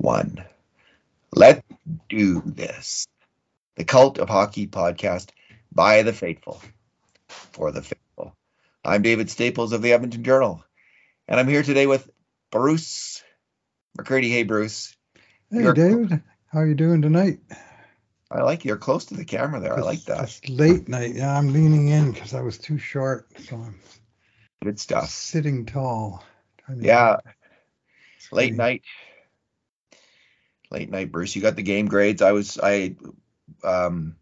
one. Let's do this. The Cult of Hockey podcast by the faithful for the faithful. I'm David Staples of the Edmonton Journal, and I'm here today with Bruce McCurdy. Hey, Bruce. Hey, You're David. How are you doing tonight? I like you're close to the camera there. I like that. It's late night. Yeah, I'm leaning in because I was too short, so I'm good stuff. Sitting tall. Yeah. Late night. Late night, Bruce. You got the game grades. I was I um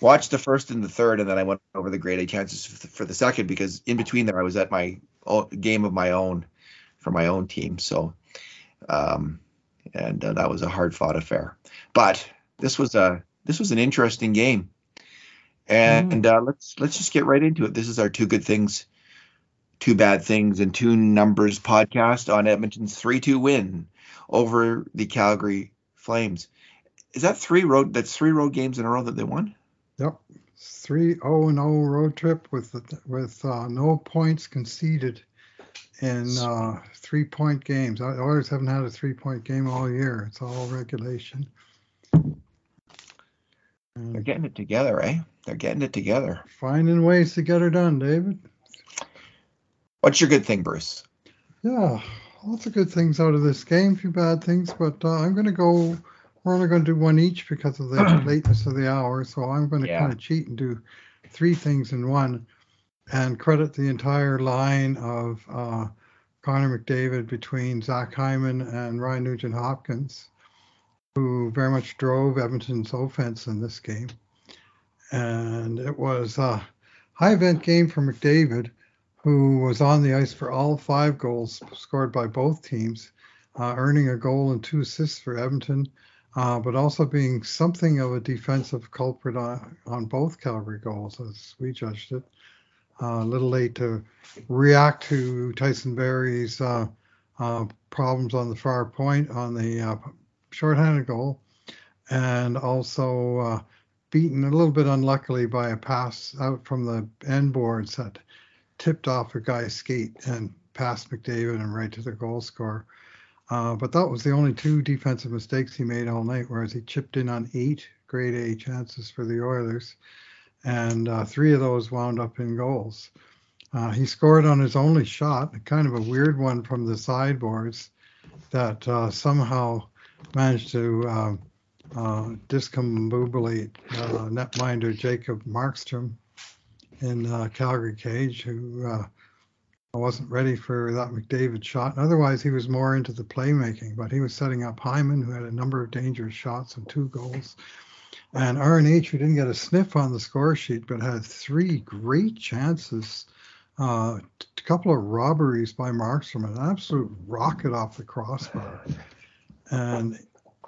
watched the first and the third, and then I went over the grade A chances for the, for the second because in between there I was at my game of my own for my own team. So, um, and uh, that was a hard fought affair. But this was a this was an interesting game, and mm. uh, let's let's just get right into it. This is our two good things, two bad things, and two numbers podcast on Edmonton's three two win over the Calgary Flames. Is that three road? That's three road games in a row that they won. Yep, three zero and zero road trip with with uh, no points conceded in uh, three point games. I always haven't had a three point game all year. It's all regulation. They're getting it together, eh? They're getting it together. Finding ways to get her done, David. What's your good thing, Bruce? Yeah, lots of good things out of this game. A few bad things, but uh, I'm going to go. We're only going to do one each because of the lateness of the hour. So I'm going to yeah. kind of cheat and do three things in one, and credit the entire line of uh, Connor McDavid between Zach Hyman and Ryan Nugent Hopkins who very much drove Edmonton's offense in this game. And it was a high event game for McDavid, who was on the ice for all five goals scored by both teams, uh, earning a goal and two assists for Edmonton, uh, but also being something of a defensive culprit on, on both Calgary goals, as we judged it. Uh, a little late to react to Tyson Barrie's uh, uh, problems on the far point on the uh, shorthanded goal, and also beaten a little bit unluckily by a pass out from the end boards that tipped off a guy's skate and passed McDavid and right to the goal score. Uh, but that was the only two defensive mistakes he made all night, whereas he chipped in on eight grade A chances for the Oilers, and uh, three of those wound up in goals. Uh, he scored on his only shot, kind of a weird one from the sideboards that uh, somehow managed to uh, uh, discombobulate uh, netminder Jacob Markstrom in uh, Calgary Cage, who uh, wasn't ready for that McDavid shot. Otherwise, he was more into the playmaking, but he was setting up Hyman, who had a number of dangerous shots and two goals. And RNH, who didn't get a sniff on the score sheet, but had three great chances. Uh, a couple of robberies by Markstrom, an absolute rocket off the crossbar. And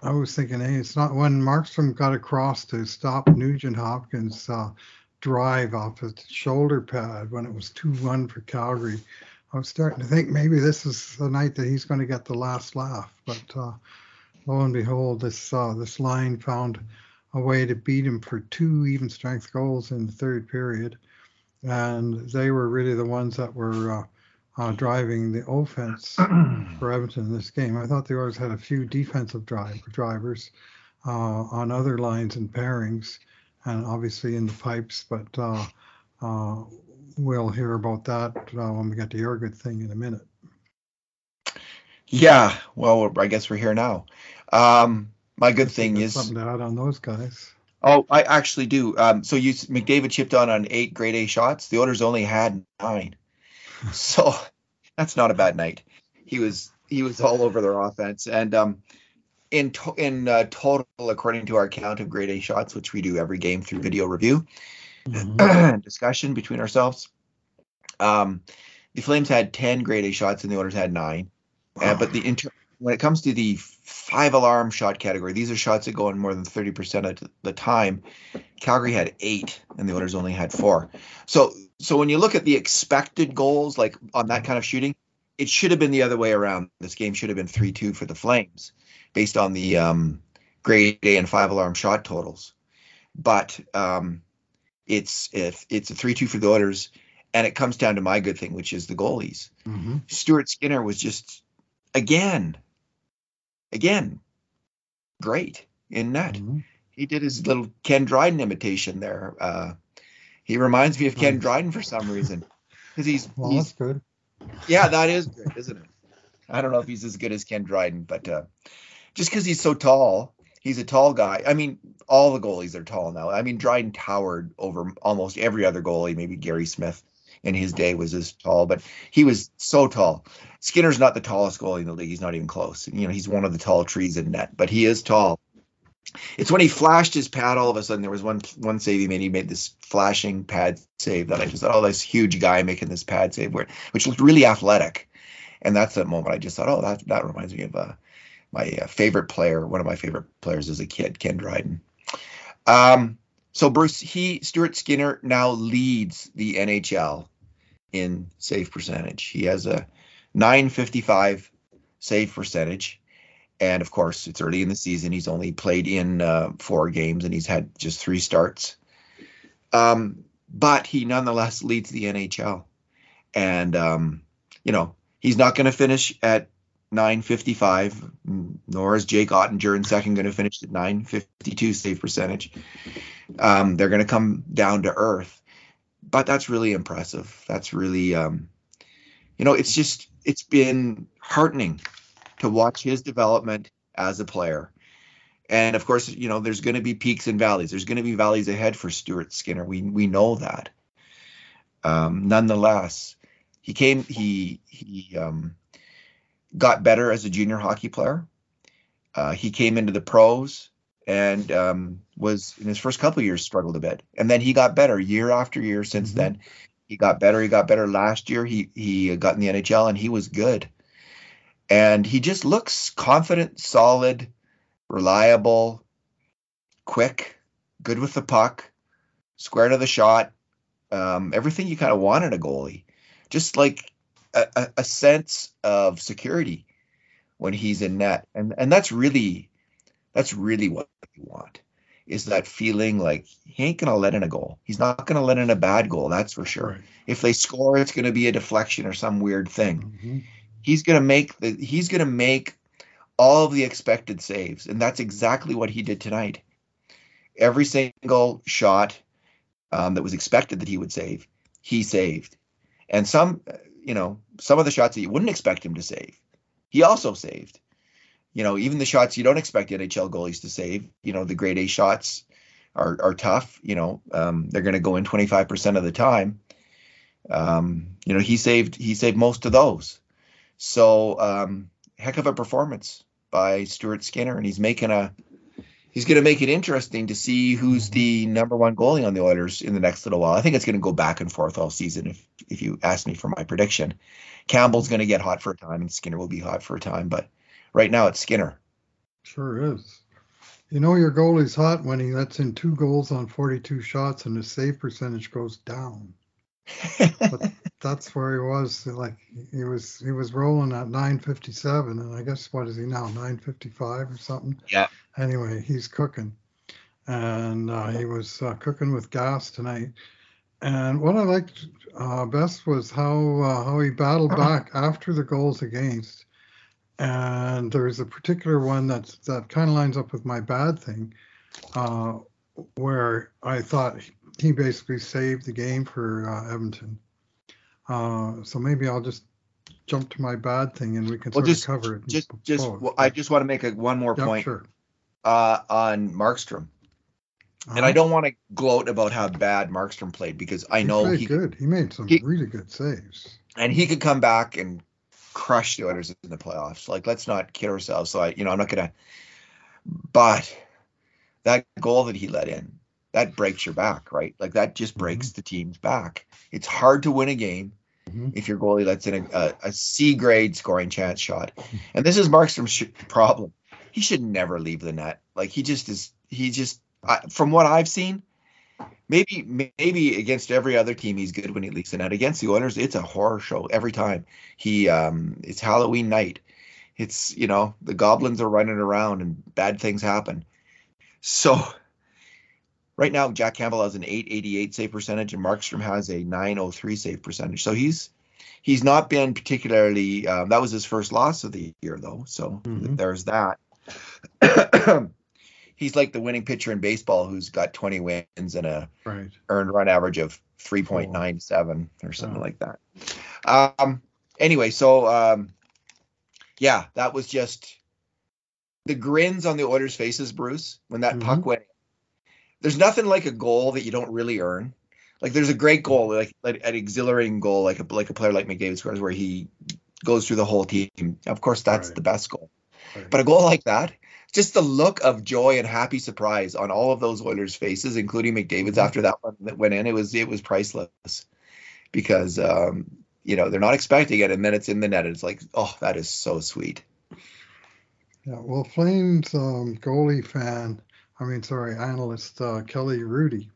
I was thinking, hey, it's not when Markstrom got across to stop Nugent Hopkins' uh, drive off the shoulder pad when it was 2 1 for Calgary. I was starting to think maybe this is the night that he's going to get the last laugh. But uh, lo and behold, this uh, this line found a way to beat him for two even strength goals in the third period. And they were really the ones that were uh, uh, driving the offense for Edmonton in this game. I thought the Oilers had a few defensive drive, drivers uh, on other lines and pairings, and obviously in the pipes. But uh, uh we'll hear about that uh, when we get to your good thing in a minute. Yeah, well, I guess we're here now. Um, my good thing is something to add on those guys. Oh, I actually do. Um, so you McDavid chipped on on eight grade A shots. The Oilers only had nine. so that's not a bad night. He was he was all over their offense, and um, in to, in uh, total, according to our count of grade A shots, which we do every game through video review mm-hmm. discussion between ourselves, um, the Flames had ten grade A shots and the Oilers had nine. Uh, but the inter- when it comes to the five alarm shot category, these are shots that go in more than 30% of the time. Calgary had eight and the Oilers only had four. So so when you look at the expected goals, like on that kind of shooting, it should have been the other way around. This game should have been 3 2 for the Flames based on the um, grade A and five alarm shot totals. But um, it's it's a 3 2 for the Oilers. And it comes down to my good thing, which is the goalies. Mm-hmm. Stuart Skinner was just, again, again, great in net. Mm-hmm. He did his little Ken Dryden imitation there. Uh, he reminds me of Ken Dryden for some reason because he's, well, he's that's good. Yeah, that is good, isn't it? I don't know if he's as good as Ken Dryden, but uh, just because he's so tall, he's a tall guy. I mean, all the goalies are tall now. I mean, Dryden towered over almost every other goalie. Maybe Gary Smith in his day was as tall, but he was so tall. Skinner's not the tallest goalie in the league. He's not even close. You know, he's one of the tall trees in net, but he is tall. It's when he flashed his pad. All of a sudden, there was one one save he made. He made this flashing pad save that I just thought, oh, this huge guy making this pad save, where, which looked really athletic. And that's that moment I just thought, oh, that that reminds me of uh, my uh, favorite player, one of my favorite players as a kid, Ken Dryden. Um, so Bruce, he Stuart Skinner now leads the NHL in save percentage. He has a 955 save percentage. And of course, it's early in the season. He's only played in uh, four games and he's had just three starts. Um, but he nonetheless leads the NHL. And, um, you know, he's not going to finish at 955, nor is Jake Oettinger in second going to finish at 952 save percentage. Um, they're going to come down to earth. But that's really impressive. That's really, um, you know, it's just, it's been heartening to watch his development as a player. And of course, you know, there's going to be peaks and valleys. There's going to be valleys ahead for Stuart Skinner. We we know that. Um, nonetheless, he came. He he um, got better as a junior hockey player. Uh, he came into the pros and um, was in his first couple years struggled a bit, and then he got better year after year since mm-hmm. then. He got better. He got better last year. He he got in the NHL and he was good and he just looks confident, solid, reliable, quick, good with the puck, square to the shot, um, everything you kind of want in a goalie. Just like a, a, sense of security when he's in net, and and that's really that's really what you want is that feeling like he ain't gonna let in a goal. He's not gonna let in a bad goal, that's for sure. Right. If they score, it's gonna be a deflection or some weird thing. Mm-hmm he's to make the he's to make all of the expected saves and that's exactly what he did tonight. Every single shot um, that was expected that he would save he saved. And some you know some of the shots that you wouldn't expect him to save he also saved. You know even the shots you don't expect nhl goalies to save you know the grade a shots are, are tough you know um, they're going to go in 25% of the time. Um, you know he saved he saved most of those so, um, heck of a performance by Stuart Skinner, and he's making a he's going to make it interesting to see who's the number one goalie on the Oilers in the next little while. I think it's going to go back and forth all season. If if you ask me for my prediction, Campbell's going to get hot for a time, and Skinner will be hot for a time. But right now, it's Skinner. Sure is. You know your goalie's hot when he lets in two goals on 42 shots and his save percentage goes down but that's where he was. Like he was, he was rolling at 9:57, and I guess what is he now? 9:55 or something. Yeah. Anyway, he's cooking, and uh, he was uh, cooking with gas tonight. And what I liked uh, best was how uh, how he battled back after the goals against. And there's a particular one that that kind of lines up with my bad thing, uh, where I thought he basically saved the game for uh, Edmonton. Uh, so maybe I'll just jump to my bad thing and we can well, just, cover it. Just, just, well, I just want to make a, one more yeah, point sure. uh, on Markstrom. Uh-huh. And I uh-huh. don't want to gloat about how bad Markstrom played because I he know he good. He made some he, really good saves. And he could come back and crush the Oilers in the playoffs. Like, let's not kid ourselves. So I, you know, I'm not gonna. But that goal that he let in, that breaks your back, right? Like that just breaks mm-hmm. the team's back. It's hard to win a game mm-hmm. if your goalie lets in a, a, a C grade scoring chance shot. And this is Markstrom's sh- problem. He should never leave the net. Like he just is. He just, I, from what I've seen, maybe maybe against every other team he's good when he leaves the net. Against the Oilers, it's a horror show every time. He um, it's Halloween night. It's you know the goblins are running around and bad things happen. So right now Jack Campbell has an 888 save percentage and Markstrom has a 903 save percentage. So he's he's not been particularly. Um, that was his first loss of the year though, so mm-hmm. there's that. he's like the winning pitcher in baseball who's got 20 wins and a right. earned run average of 3.97 or something like that. Um, anyway, so um, yeah, that was just the grins on the Oilers' faces, Bruce, when that mm-hmm. puck went. There's nothing like a goal that you don't really earn. Like there's a great goal, like, like an exhilarating goal, like a like a player like McDavid scores, where he goes through the whole team. Of course, that's right. the best goal. Right. But a goal like that, just the look of joy and happy surprise on all of those Oilers' faces, including McDavid's after that one that went in, it was it was priceless because um, you know they're not expecting it, and then it's in the net. It's like, oh, that is so sweet. Yeah, well, Flames um, goalie fan, I mean, sorry, analyst uh, Kelly Hrudey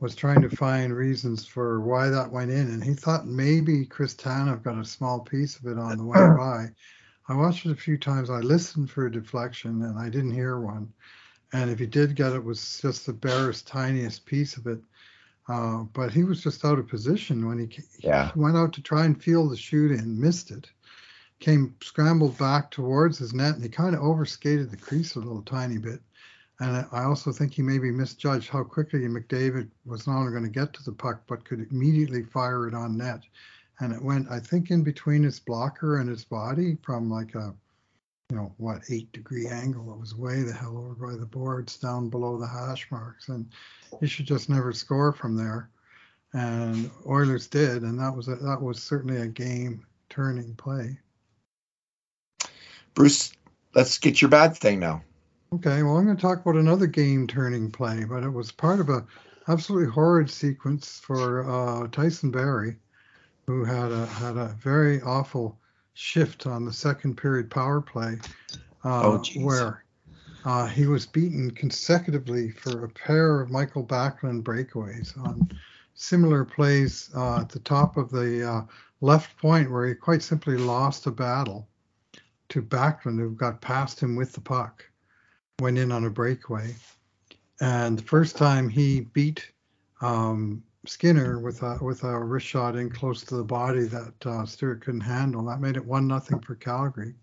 was trying to find reasons for why that went in, and he thought maybe Chris Tanev got a small piece of it on the way by. I watched it a few times. I listened for a deflection, and I didn't hear one. And if he did get it, it was just the barest, tiniest piece of it. Uh, but he was just out of position when he, yeah. he went out to try and feel the shoot and missed it, came scrambled back towards his net, and he kind of overskated the crease a little tiny bit. And I also think he maybe misjudged how quickly McDavid was not only going to get to the puck, but could immediately fire it on net and it went I think in between his blocker and his body from like a you know what eight degree angle. It was way the hell over by the boards down below the hash marks, and he should just never score from there. And Oilers did, and that was a, that was certainly a game turning play. Bruce, let's get your bad thing now. Okay, well I'm going to talk about another game turning play, but it was part of a absolutely horrid sequence for uh, Tyson Barrie who had a had a very awful shift on the second period power play, uh, oh, where uh, he was beaten consecutively for a pair of Mikael Backlund breakaways on similar plays uh, at the top of the uh, left point, where he quite simply lost a battle to Backlund, who got past him with the puck, went in on a breakaway, and the first time he beat um, Skinner with a with a wrist shot in close to the body that uh, Stuart couldn't handle. That made it one nothing for Calgary.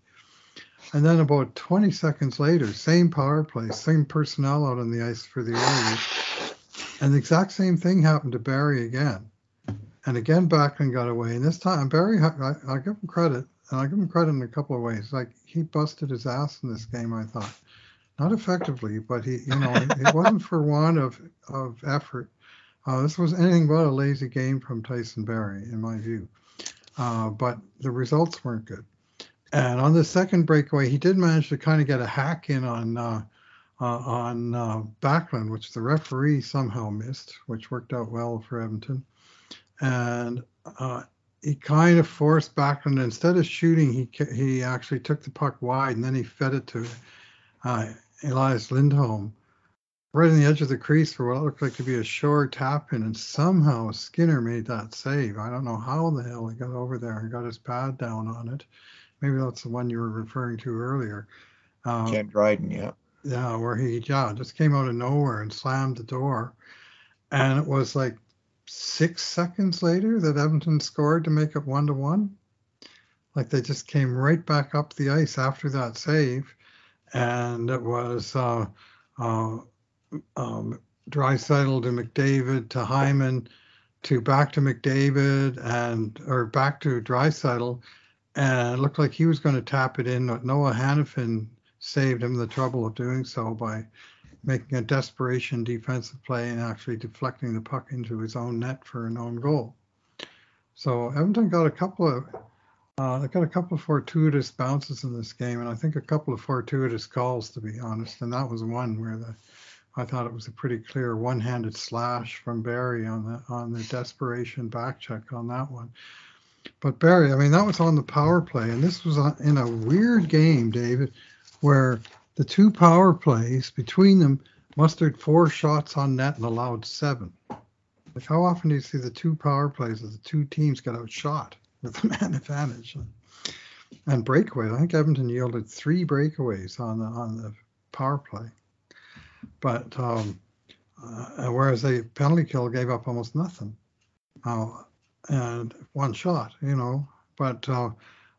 And then about 20 seconds later, same power play, same personnel out on the ice for the Oilers, and the exact same thing happened to Barrie again. And again, Backlund got away. And this time, Barrie, I, I give him credit, and I give him credit in a couple of ways. Like he busted his ass in this game, I thought, not effectively, but he, you know, it wasn't for want of of effort uh, this was anything but a lazy game from Tyson Barrie, in my view. Uh, but the results weren't good. And on the second breakaway, he did manage to kind of get a hack in on uh, uh on uh, Backlund, which the referee somehow missed, which worked out well for Edmonton. And uh, he kind of forced Backlund. Instead of shooting, he he actually took the puck wide and then he fed it to Elias Lindholm right on the edge of the crease for what looked like to be a short tap in, and somehow Skinner made that save. I don't know how the hell he got over there and got his pad down on it. Maybe that's the one you were referring to earlier. Um, Cam Dryden, yeah. Yeah, where he yeah just came out of nowhere and slammed the door, and it was like six seconds later that Edmonton scored to make it one to one. Like they just came right back up the ice after that save, and it was. Uh, uh, um, Draisaitl to McDavid to Hyman to back to McDavid and or back to Draisaitl, and it looked like he was going to tap it in. But Noah Hanifin saved him the trouble of doing so by making a desperation defensive play and actually deflecting the puck into his own net for an own goal. So Edmonton got a couple of uh, got a couple of fortuitous bounces in this game, and I think a couple of fortuitous calls, to be honest. And that was one where the I thought it was a pretty clear one-handed slash from Barrie on the on the desperation back check on that one. But Barrie, I mean, that was on the power play, and this was in a weird game, David, where the two power plays between them mustered four shots on net and allowed seven. Like, how often do you see the two power plays of the two teams get outshot with man advantage? And breakaways, I think Edmonton yielded three breakaways on the on the power play. But um, uh, whereas the penalty kill gave up almost nothing, uh, and one shot, you know. But uh,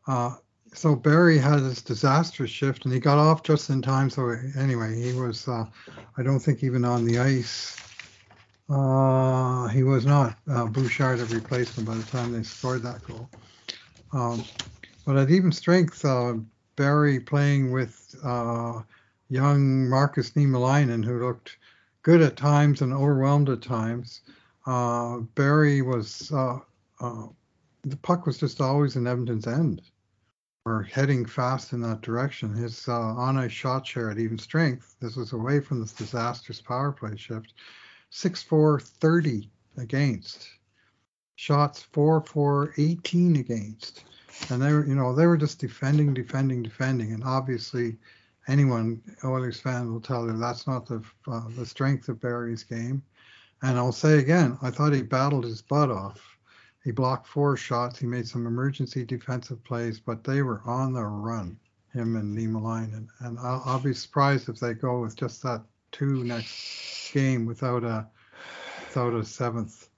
uh so Barrie had this disastrous shift, and he got off just in time. So anyway, he was. Uh, I don't think even on the ice. Uh, he was not. Uh, Bouchard had replaced him by the time they scored that goal. Um, but at even strength, uh, Barrie playing with uh, young Markus Niemelainen, who looked good at times and overwhelmed at times. Uh, Barrie was the puck was just always in Edmonton's end, or heading fast in that direction. His uh, on-ice shot share at even strength. This was away from this disastrous power play shift. 6-4, 30 against. Shots 4-4, 18 against. And they were, you know, they were just defending, defending, defending. And obviously, anyone Oilers fan will tell you that's not the uh, the strength of Barrie's game. And I'll say again, I thought he battled his butt off. He blocked four shots. He made some emergency defensive plays, but they were on the run, him and Niemelainen. And, and I'll, I'll be surprised if they go with just that two next game without a without a seventh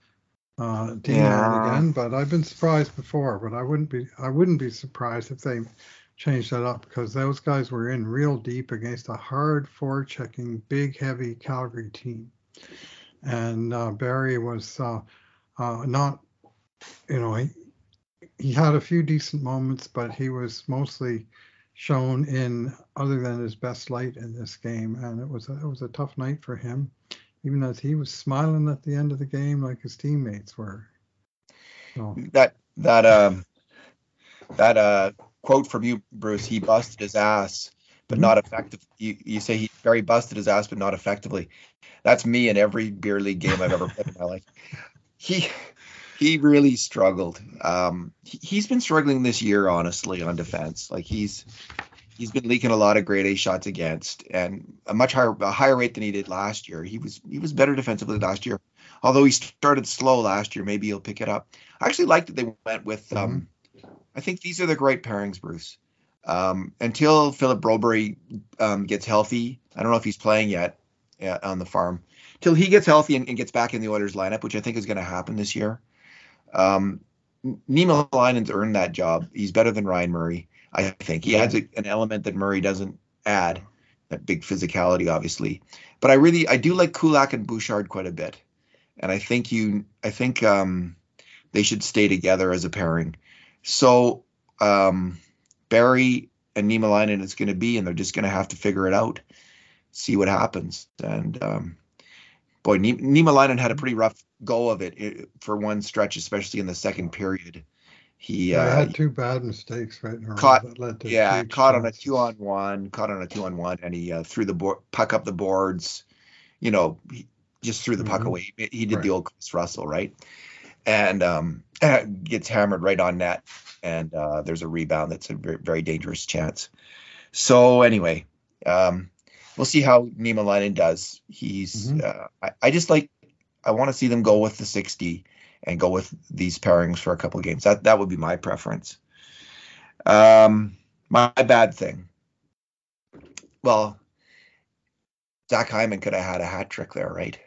uh, team yeah. again. But I've been surprised before, but I wouldn't be I wouldn't be surprised if they change that up because those guys were in real deep against a hard forechecking, big, heavy Calgary team and uh, Barrie was uh, uh, not, you know, he, he had a few decent moments, but he was mostly shown in other than his best light in this game, and it was a, it was a tough night for him, even as he was smiling at the end of the game like his teammates were. So. That that um that uh quote from you, Bruce. He busted his ass, but mm-hmm. not effective. You you say he very busted his ass, but not effectively. That's me in every beer league game I've ever played in my life. He he really struggled. Um, he, has been struggling this year, honestly, on defense. Like he's he's been leaking a lot of grade A shots against, and a much higher a higher rate than he did last year. He was he was better defensively last year, although he started slow last year. Maybe he'll pick it up. I actually like that they went with. Um, mm-hmm. I think these are the great pairings, Bruce. Um, until Philip Broberg um, gets healthy, I don't know if he's playing yet uh, on the farm. Till he gets healthy and, and, gets back in the Oilers lineup, which I think is going to happen this year. Um, Niemelainen's earned that job. He's better than Ryan Murray. I think he adds a, an element that Murray doesn't add, that big physicality, obviously. But I really, I do like Kulak and Bouchard quite a bit, and I think you, I think um, they should stay together as a pairing. So um, Barrie and Niemelainen is going to be, and they're just going to have to figure it out, see what happens. And um, boy, Niemelainen had a pretty rough go of it eh, for one stretch, especially in the second period. He yeah, uh, had two bad mistakes right now. Caught, yeah, caught on a two on one, caught on a two on one, and he uh, threw the board, puck up the boards. You know, he just threw the mm-hmm. puck away. He did right. the old Kris Russell, right? And um, gets hammered right on net and uh, there's a rebound that's a very, very dangerous chance. So anyway, um, we'll see how Niemelainen does. He's mm-hmm. uh, I, I, just like I want to see them go with the 60 and go with these pairings for a couple of games. That that would be my preference. Um, my bad thing. Well, Zach Hyman could have had a hat trick there, right?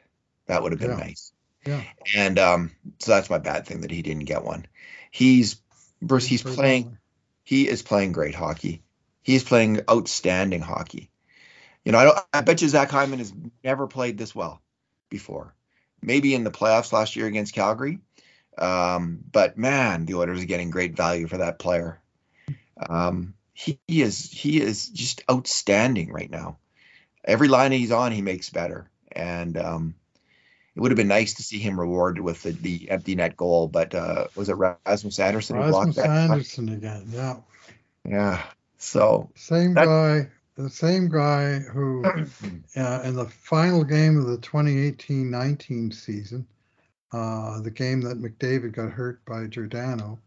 That would have been yeah. nice. Yeah. And um, so that's my bad thing that he didn't get one. He's Bruce, he's playing. He is playing great hockey. He's playing outstanding hockey. You know, I, don't, I bet you Zach Hyman has never played this well before. Maybe in the playoffs last year against Calgary, um, but man, the Oilers are getting great value for that player. Um, he, he is he is just outstanding right now. Every line he's on, he makes better, and um, it would have been nice to see him rewarded with the, the empty net goal, but uh, was it Rasmus Andersson who blocked that? Rasmus Andersson again, yeah. Yeah. So same that, guy, the same guy who uh, in the final game of the 2018-19 season, uh, the game that McDavid got hurt by Giordano,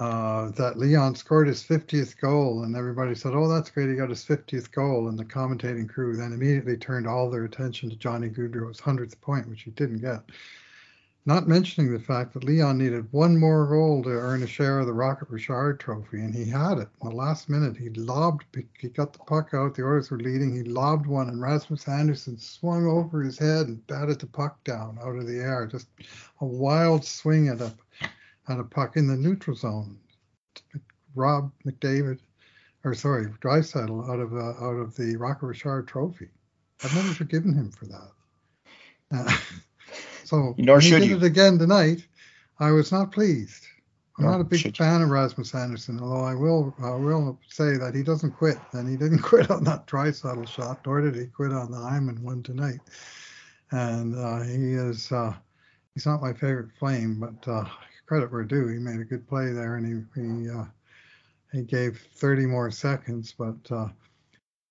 uh, that Leon scored his 50th goal, and everybody said, "Oh, that's great! He got his 50th goal." And the commentating crew then immediately turned all their attention to Johnny Gaudreau's 100th point, which he didn't get. Not mentioning the fact that Leon needed one more goal to earn a share of the Rocket Richard Trophy, and he had it. In the last minute, he lobbed, he got the puck out. The Oilers were leading. He lobbed one, and Rasmus Andersson swung over his head and batted the puck down out of the air. Just a wild swing at a at a puck in the neutral zone. rob McDavid, or sorry, Draisaitl out of uh, out of the Rocket Richard Trophy. I've never forgiven him for that. Uh, so Nor he did you. it again tonight. I was not pleased. I'm Nor not a big should you. fan of Rasmus Andersson, although I will I will say that he doesn't quit, and he didn't quit on that Draisaitl shot, nor did he quit on the Hyman one tonight. And uh, he is uh, he's not my favorite flame, but uh, credit where due, he made a good play there, and he he uh, he gave 30 more seconds, but uh,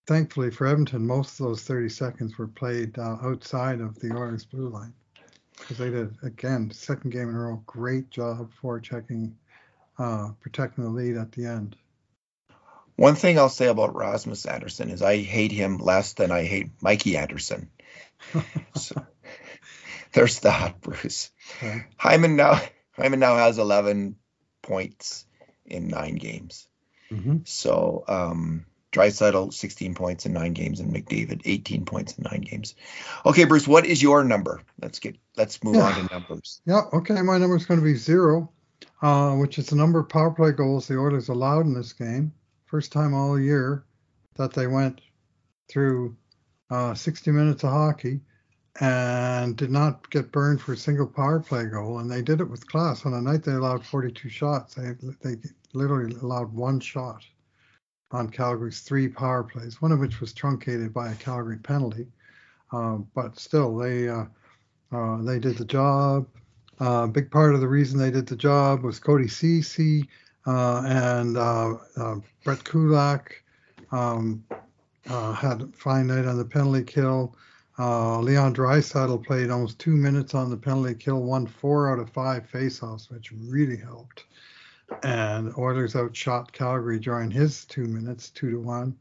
thankfully for Edmonton, most of those 30 seconds were played uh, outside of the Oilers blue line because they did again second game in a row, great job for checking, uh, protecting the lead at the end. One thing I'll say about Rasmus Andersson is I hate him less than I hate Mikey Anderson. so, there's that, Bruce. Okay. Hyman now Hyman now has 11 points in nine games. Mm-hmm. So um, Draisaitl 16 points in nine games, and McDavid 18 points in nine games. Okay, Bruce, what is your number? Let's get let's move on to numbers. Yeah, okay. My number is going to be zero, uh, which is the number of power play goals the Oilers allowed in this game. First time all year that they went through uh, 60 minutes of hockey and did not get burned for a single power play goal. And they did it with class. On a night they allowed 42 shots, they, they literally allowed one shot on Calgary's three power plays, one of which was truncated by a Calgary penalty. Um, but still, they uh, uh, they did the job. A uh, big part of the reason they did the job was Cody Cece uh, and uh, uh, Brett Kulak um, had a fine night on the penalty kill. Leon Draisaitl played almost two minutes on the penalty kill, won four out of five faceoffs, which really helped. And Oilers outshot Calgary during his two minutes, two to one.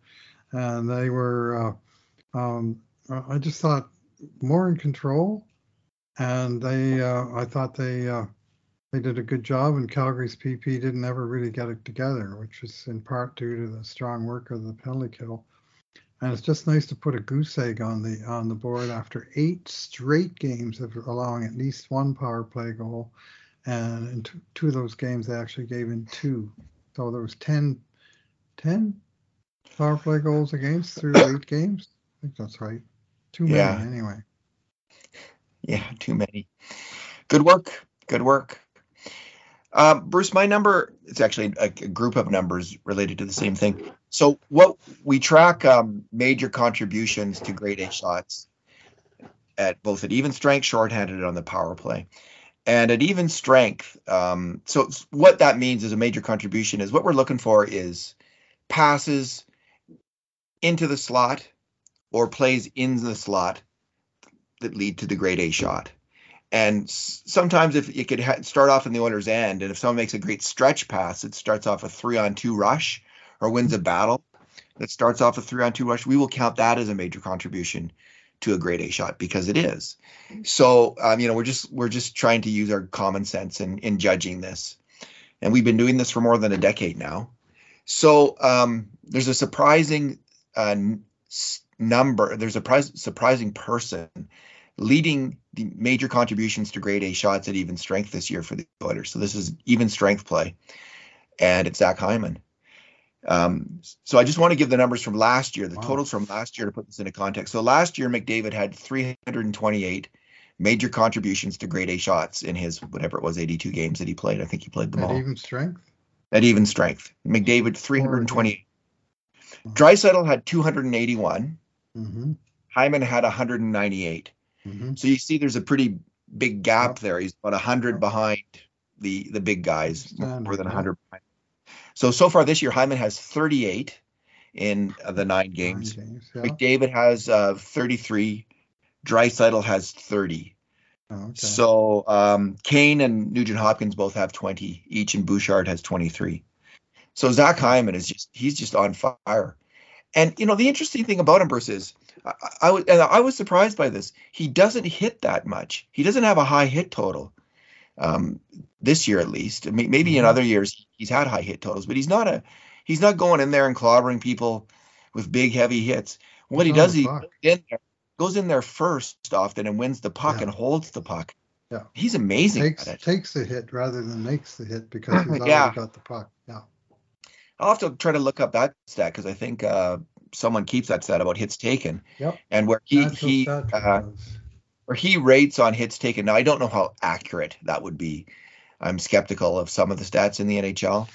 And they were, uh, um, I just thought, more in control and they uh, I thought they uh, they did a good job and Calgary's PP didn't ever really get it together, which is in part due to the strong work of the penalty kill. And it's just nice to put a goose egg on the on the board after eight straight games of allowing at least one power play goal, and in two, two of those games they actually gave in two, so there was 10, 10 power play goals against through eight games. I think that's right. Too many Yeah. anyway. Yeah, too many. Good work. Good work. Um, Bruce, my number it's actually a, a group of numbers related to the same thing. So what we track um, major contributions to grade A shots at both at even strength, shorthanded, and on the power play. And at even strength, um, so what that means is a major contribution is what we're looking for is passes into the slot or plays in the slot that lead to the grade A shot. And sometimes if it could ha- start off in the Oilers' end, and if someone makes a great stretch pass, it starts off a three-on-two rush or wins a battle that starts off a three-on-two rush, we will count that as a major contribution to a grade A shot because it is. So um, you know we're just we're just trying to use our common sense in in judging this, and we've been doing this for more than a decade now. So um, there's a surprising uh, number. There's a pris- surprising person leading the major contributions to grade A shots at even strength this year for the Oilers. So this is even strength play, and it's Zach Hyman. Um, so I just want to give the numbers from last year, the Wow. totals from last year to put this into context. So last year, McDavid had 328 major contributions to grade A shots in his whatever it was 82 games that he played. I think he played them At all At even strength. at even strength. McDavid 328. Draisaitl had 281. Mm-hmm. Hyman had 198. Mm-hmm. So you see, there's a pretty big gap there. He's about 100 Yep. behind the the big guys, more than yeah. 100. behind. So so far this year, Hyman has 38 in uh, the nine games. games. Yeah. McDavid has uh, 33. Draisaitl has 30. Oh, okay. So um, Kane and Nugent Hopkins both have 20 each, and Bouchard has 23. So Zach Hyman is just he's just on fire. And you know the interesting thing about him, Bruce, is I, I was and I was surprised by this. He doesn't hit that much. He doesn't have a high hit total um, this year, at least. Maybe in Mhm. other years he's had high hit totals, but he's not a he's not going in there and clobbering people with big heavy hits. What he does, he goes in there, goes in there first often and wins the puck Yeah. and holds the puck. Yeah. He's amazing takes at it. takes the hit rather than makes the hit because he's already Yeah. got the puck. Yeah. I'll have to try to look up that stat because I think uh, someone keeps that stat about hits taken. Yep. And where he Natural he stat trick does. where he rates on hits taken. Now I don't know how accurate that would be. I'm skeptical of some of the stats in the NHL.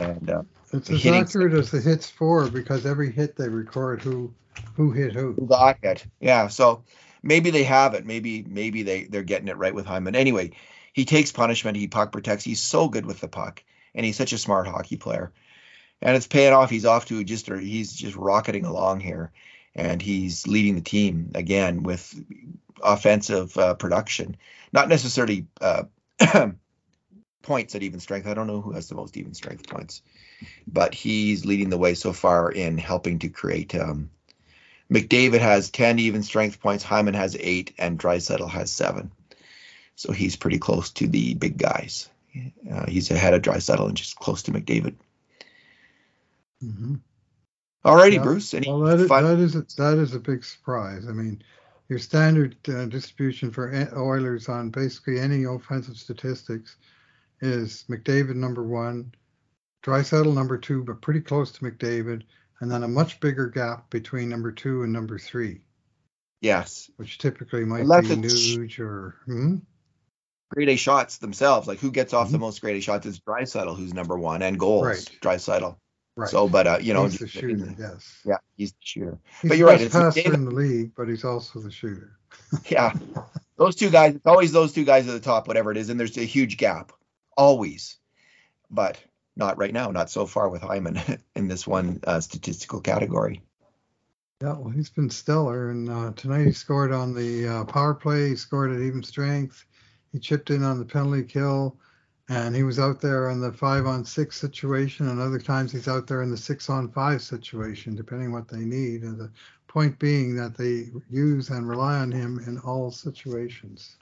And uh, It's as accurate as the hits for because every hit they record who who hit who. who got it? Yeah. So maybe they have it. Maybe maybe they they're getting it right with Hyman. Anyway, he takes punishment. He puck protects. He's so good with the puck, and he's such a smart hockey player. And it's paying off. He's off to just or he's just rocketing along here, and he's leading the team again with offensive uh, production. Not necessarily uh, points at even strength. I don't know who has the most even strength points, but he's leading the way so far in helping to create. Um, McDavid has 10 even strength points, Hyman has eight, and Draisaitl has seven. So he's pretty close to the big guys. Uh, he's ahead of Draisaitl and just close to McDavid. Mhm. Alrighty, Yeah. Bruce. Any Well, that is, that is a, that is a big surprise. I mean, your standard uh, distribution for Oilers on basically any offensive statistics is McDavid number one, Draisaitl number two, but pretty close to McDavid, and then a much bigger gap between number two and number three, yes, which typically might Unless be Nuge or hmm? grade A shots themselves. Like who gets off the Mhm. most grade A shots is Draisaitl, who's number one, and goals. Right. Draisaitl. Right. So, but uh, you know, he's the shooter. Yes, yeah, he's the shooter. he's But you're right, it's passer in the league, but he's also the shooter. Yeah, those two guys. It's always those two guys at the top, whatever it is, and there's a huge gap, always. But not right now. Not so far with Hyman in this one uh, statistical category. Yeah, well, he's been stellar, and uh, tonight he scored on the uh, power play. He scored at even strength. He chipped in on the penalty kill, and he was out there in the five on six situation, and other times he's out there in the six on five situation, depending what they need. And the point being that they use and rely on him in all situations.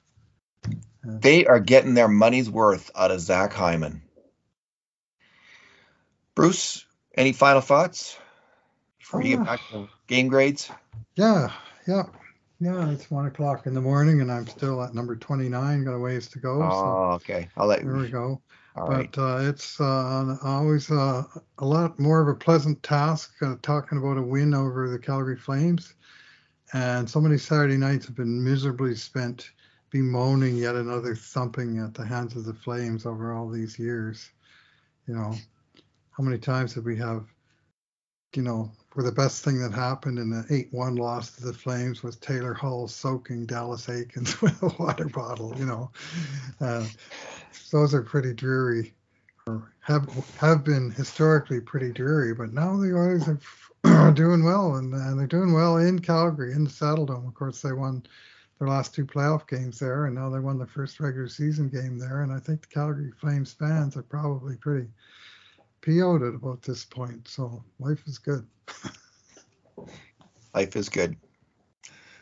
They are getting their money's worth out of Zach Hyman. Bruce, any final thoughts before you get ah. back to game grades? Yeah, yeah, yeah. It's one o'clock in the morning, and I'm still at number twenty nine. Got a ways to go. so Oh, okay. I'll let there we you. go. All right. But uh, it's uh, always uh, a lot more of a pleasant task uh, talking about a win over the Calgary Flames. And so many Saturday nights have been miserably spent bemoaning yet another thumping at the hands of the Flames over all these years. You know, how many times have we have, you know, where the best thing that happened in the 8 1 loss to the Flames was Taylor Hall soaking Dallas Eakins with a water bottle, you know. Uh, those are pretty dreary or have have been historically pretty dreary, but now the Oilers are doing well and, and they're doing well in Calgary in the Saddledome. Of course, they won their last two playoff games there, and now they won the first regular season game there. And I think the Calgary Flames fans are probably pretty PO'd at about this point. So life is good. Life is good.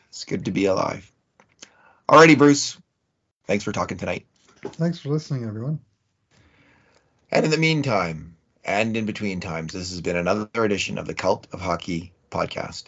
It's good to be alive. Alrighty, Bruce. Thanks for talking tonight. Thanks for listening, everyone. And in the meantime, and in between times, this has been another edition of the Cult of Hockey podcast.